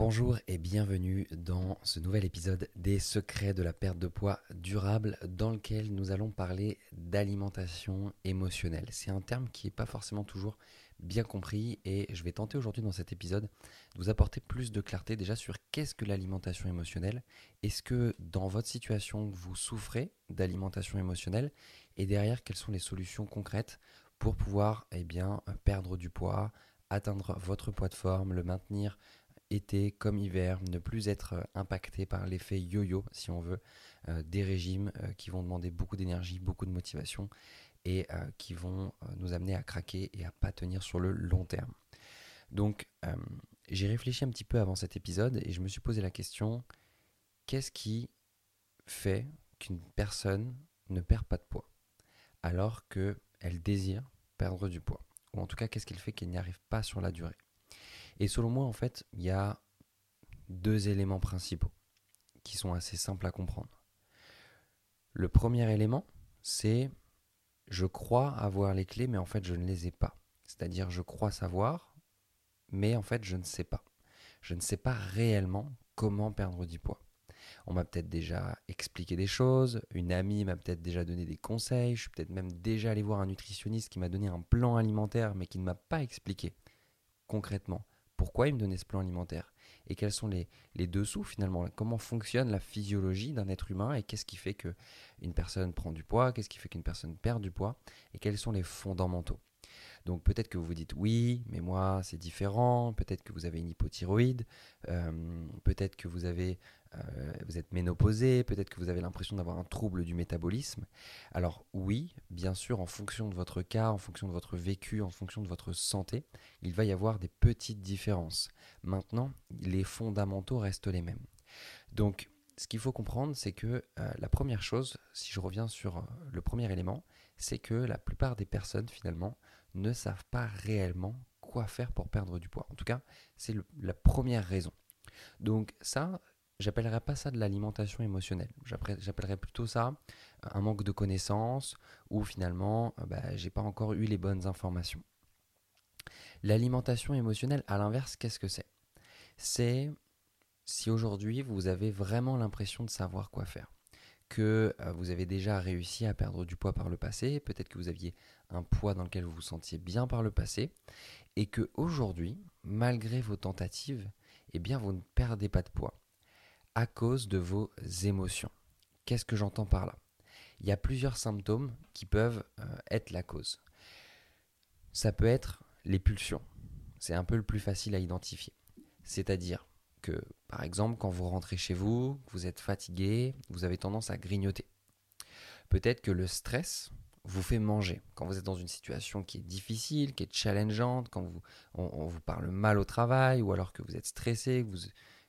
Bonjour et bienvenue dans ce nouvel épisode des secrets de la perte de poids durable dans lequel nous allons parler d'alimentation émotionnelle. C'est un terme qui n'est pas forcément toujours bien compris et je vais tenter aujourd'hui dans cet épisode de vous apporter plus de clarté déjà sur qu'est-ce que l'alimentation émotionnelle. Est-ce que dans votre situation vous souffrez d'alimentation émotionnelle et derrière quelles sont les solutions concrètes pour pouvoir eh bien, perdre du poids, atteindre votre poids de forme, le maintenir été comme hiver, ne plus être euh, impacté par l'effet yo-yo, si on veut, euh, des régimes euh, qui vont demander beaucoup d'énergie, beaucoup de motivation et qui vont nous amener à craquer et à pas tenir sur le long terme. Donc, j'ai réfléchi un petit peu avant cet épisode et je me suis posé la question qu'est-ce qui fait qu'une personne ne perd pas de poids alors qu'elle désire perdre du poids? Ou en tout cas, qu'est-ce qui fait qu'elle n'y arrive pas sur la durée? Et selon moi, en fait, il y a deux éléments principaux qui sont assez simples à comprendre. Le premier élément, c'est je crois avoir les clés, mais en fait, je ne les ai pas. C'est-à-dire, je crois savoir, mais en fait, je ne sais pas. Je ne sais pas réellement comment perdre du poids. On m'a peut-être déjà expliqué des choses, une amie m'a peut-être déjà donné des conseils, je suis peut-être même déjà allé voir un nutritionniste qui m'a donné un plan alimentaire, mais qui ne m'a pas expliqué concrètement pourquoi il me donnait ce plan alimentaire et quels sont les, les dessous finalement, comment fonctionne la physiologie d'un être humain et qu'est-ce qui fait qu'une personne prend du poids, qu'est-ce qui fait qu'une personne perd du poids? Et quels sont les fondamentaux? Donc peut-être que vous vous dites oui, mais moi c'est différent, peut-être que vous avez une hypothyroïde, euh, peut-être que vous, avez, euh, vous êtes ménopausé, peut-être que vous avez l'impression d'avoir un trouble du métabolisme. Alors oui, bien sûr, en fonction de votre cas, en fonction de votre vécu, en fonction de votre santé, il va y avoir des petites différences. Maintenant, les fondamentaux restent les mêmes. Donc ce qu'il faut comprendre, c'est que euh, la première chose, si je reviens sur le premier élément, c'est que la plupart des personnes finalement ne savent pas réellement quoi faire pour perdre du poids. En tout cas, c'est la première raison. Donc ça, j'appellerais pas ça de l'alimentation émotionnelle. J'appellerais plutôt ça un manque de connaissances ou finalement, euh, bah, j'ai pas encore eu les bonnes informations. L'alimentation émotionnelle, à l'inverse, qu'est-ce que c'est? C'est si aujourd'hui vous avez vraiment l'impression de savoir quoi faire que euh, vous avez déjà réussi à perdre du poids par le passé, peut-être que vous aviez un poids dans lequel vous vous sentiez bien par le passé, et que aujourd'hui, malgré vos tentatives, eh bien vous ne perdez pas de poids à cause de vos émotions. Qu'est-ce que j'entends par là? Il y a plusieurs symptômes qui peuvent euh, être la cause. Ça peut être les pulsions. C'est un peu le plus facile à identifier. C'est-à-dire que, par exemple, quand vous rentrez chez vous, vous êtes fatigué, vous avez tendance à grignoter. Peut-être que le stress vous fait manger. Quand vous êtes dans une situation qui est difficile, qui est challengeante, quand on, vous parle mal au travail, ou alors que vous êtes stressé,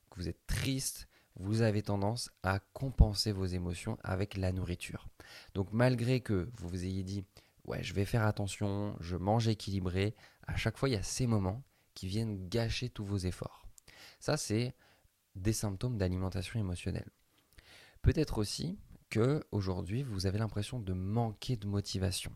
que vous êtes triste, vous avez tendance à compenser vos émotions avec la nourriture. Donc malgré que vous vous ayez dit, ouais, je vais faire attention, je mange équilibré, à chaque fois, il y a ces moments qui viennent gâcher tous vos efforts. Ça, c'est des symptômes d'alimentation émotionnelle. Peut-être aussi que aujourd'hui vous avez l'impression de manquer de motivation.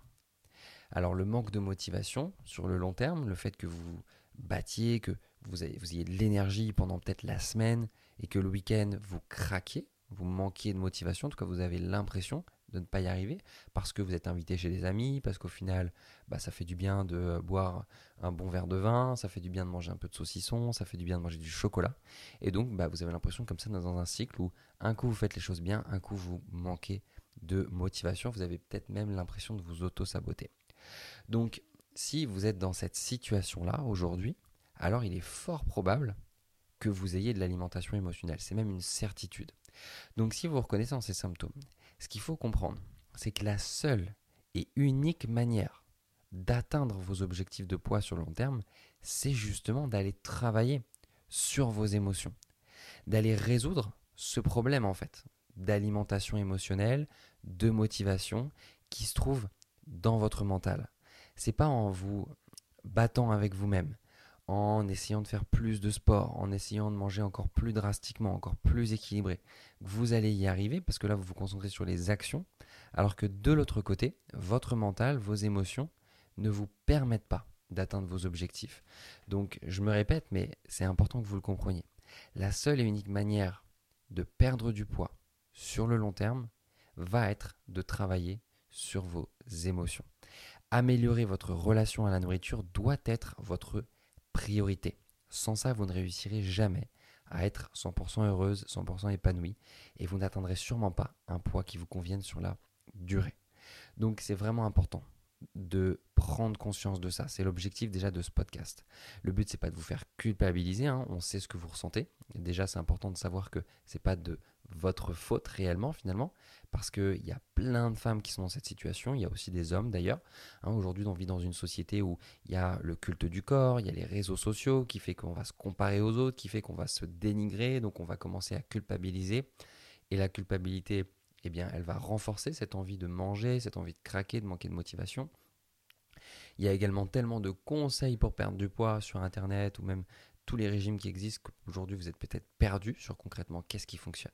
Alors le manque de motivation sur le long terme, le fait que vous battiez, que vous, vous ayez de l'énergie pendant peut-être la semaine et que le week-end vous craquez, vous manquez de motivation, en tout cas vous avez l'impression, de ne pas y arriver parce que vous êtes invité chez des amis, parce qu'au final, bah, ça fait du bien de boire un bon verre de vin, ça fait du bien de manger un peu de saucisson, ça fait du bien de manger du chocolat. Et donc, bah, vous avez l'impression comme ça dans un cycle où un coup vous faites les choses bien, un coup vous manquez de motivation, vous avez peut-être même l'impression de vous auto-saboter. Donc, si vous êtes dans cette situation-là aujourd'hui, alors il est fort probable que vous ayez de l'alimentation émotionnelle. C'est même une certitude. Donc si vous reconnaissez ces symptômes, ce qu'il faut comprendre, c'est que la seule et unique manière d'atteindre vos objectifs de poids sur long terme, c'est justement d'aller travailler sur vos émotions, d'aller résoudre ce problème en fait d'alimentation émotionnelle, de motivation qui se trouve dans votre mental. C'est pas en vous battant avec vous-même, en essayant de faire plus de sport, en essayant de manger encore plus drastiquement, encore plus équilibré, vous allez y arriver parce que là, vous vous concentrez sur les actions, alors que de l'autre côté, votre mental, vos émotions ne vous permettent pas d'atteindre vos objectifs. Donc, je me répète, mais c'est important que vous le compreniez. La seule et unique manière de perdre du poids sur le long terme va être de travailler sur vos émotions. Améliorer votre relation à la nourriture doit être votre priorité. Sans ça, vous ne réussirez jamais à être 100% heureuse, 100% épanouie, et vous n'atteindrez sûrement pas un poids qui vous convienne sur la durée. Donc c'est vraiment important de prendre conscience de ça. C'est l'objectif déjà de ce podcast. Le but c'est pas de vous faire culpabiliser, hein. on sait ce que vous ressentez. Déjà c'est important de savoir que c'est pas de votre faute réellement finalement, parce qu'il y a plein de femmes qui sont dans cette situation, il y a aussi des hommes d'ailleurs. Hein, aujourd'hui on vit dans une société où il y a le culte du corps, il y a les réseaux sociaux qui fait qu'on va se comparer aux autres, qui fait qu'on va se dénigrer, donc on va commencer à culpabiliser. Et la culpabilité, eh bien, elle va renforcer cette envie de manger, cette envie de craquer, de manquer de motivation. Il y a également tellement de conseils pour perdre du poids sur Internet ou même tous les régimes qui existent qu'aujourd'hui vous êtes peut-être perdu sur concrètement qu'est-ce qui fonctionne.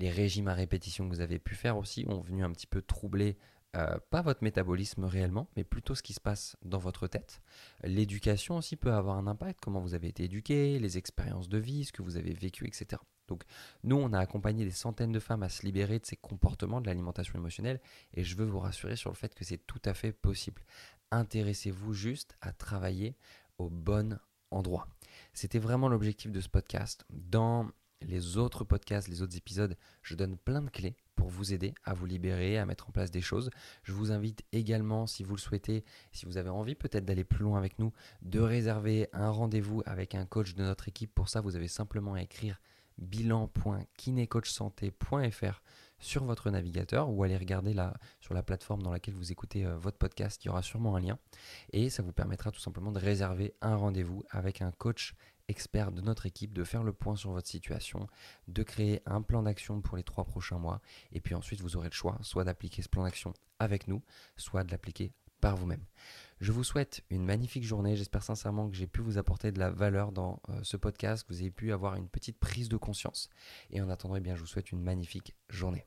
Les régimes à répétition que vous avez pu faire aussi ont venu un petit peu troubler euh, pas votre métabolisme réellement, mais plutôt ce qui se passe dans votre tête. L'éducation aussi peut avoir un impact, comment vous avez été éduqué, les expériences de vie, ce que vous avez vécu, etc. Donc nous, on a accompagné des centaines de femmes à se libérer de ces comportements de l'alimentation émotionnelle, et je veux vous rassurer sur le fait que c'est tout à fait possible. Intéressez-vous juste à travailler au bon endroit. C'était vraiment l'objectif de ce podcast. Dans les autres podcasts, les autres épisodes, je donne plein de clés pour vous aider à vous libérer, à mettre en place des choses. Je vous invite également, si vous le souhaitez, si vous avez envie peut-être d'aller plus loin avec nous, de réserver un rendez-vous avec un coach de notre équipe. Pour ça, vous avez simplement à écrire bilan.kinecoachsanté.fr sur votre navigateur ou aller regarder là sur la plateforme dans laquelle vous écoutez euh, votre podcast, il y aura sûrement un lien et ça vous permettra tout simplement de réserver un rendez-vous avec un coach expert de notre équipe, de faire le point sur votre situation, de créer un plan d'action pour les trois prochains mois et puis ensuite vous aurez le choix soit d'appliquer ce plan d'action avec nous, soit de l'appliquer par vous-même. Je vous souhaite une magnifique journée. J'espère sincèrement que j'ai pu vous apporter de la valeur dans euh, ce podcast, que vous avez pu avoir une petite prise de conscience. Et en attendant, eh bien, je vous souhaite une magnifique journée.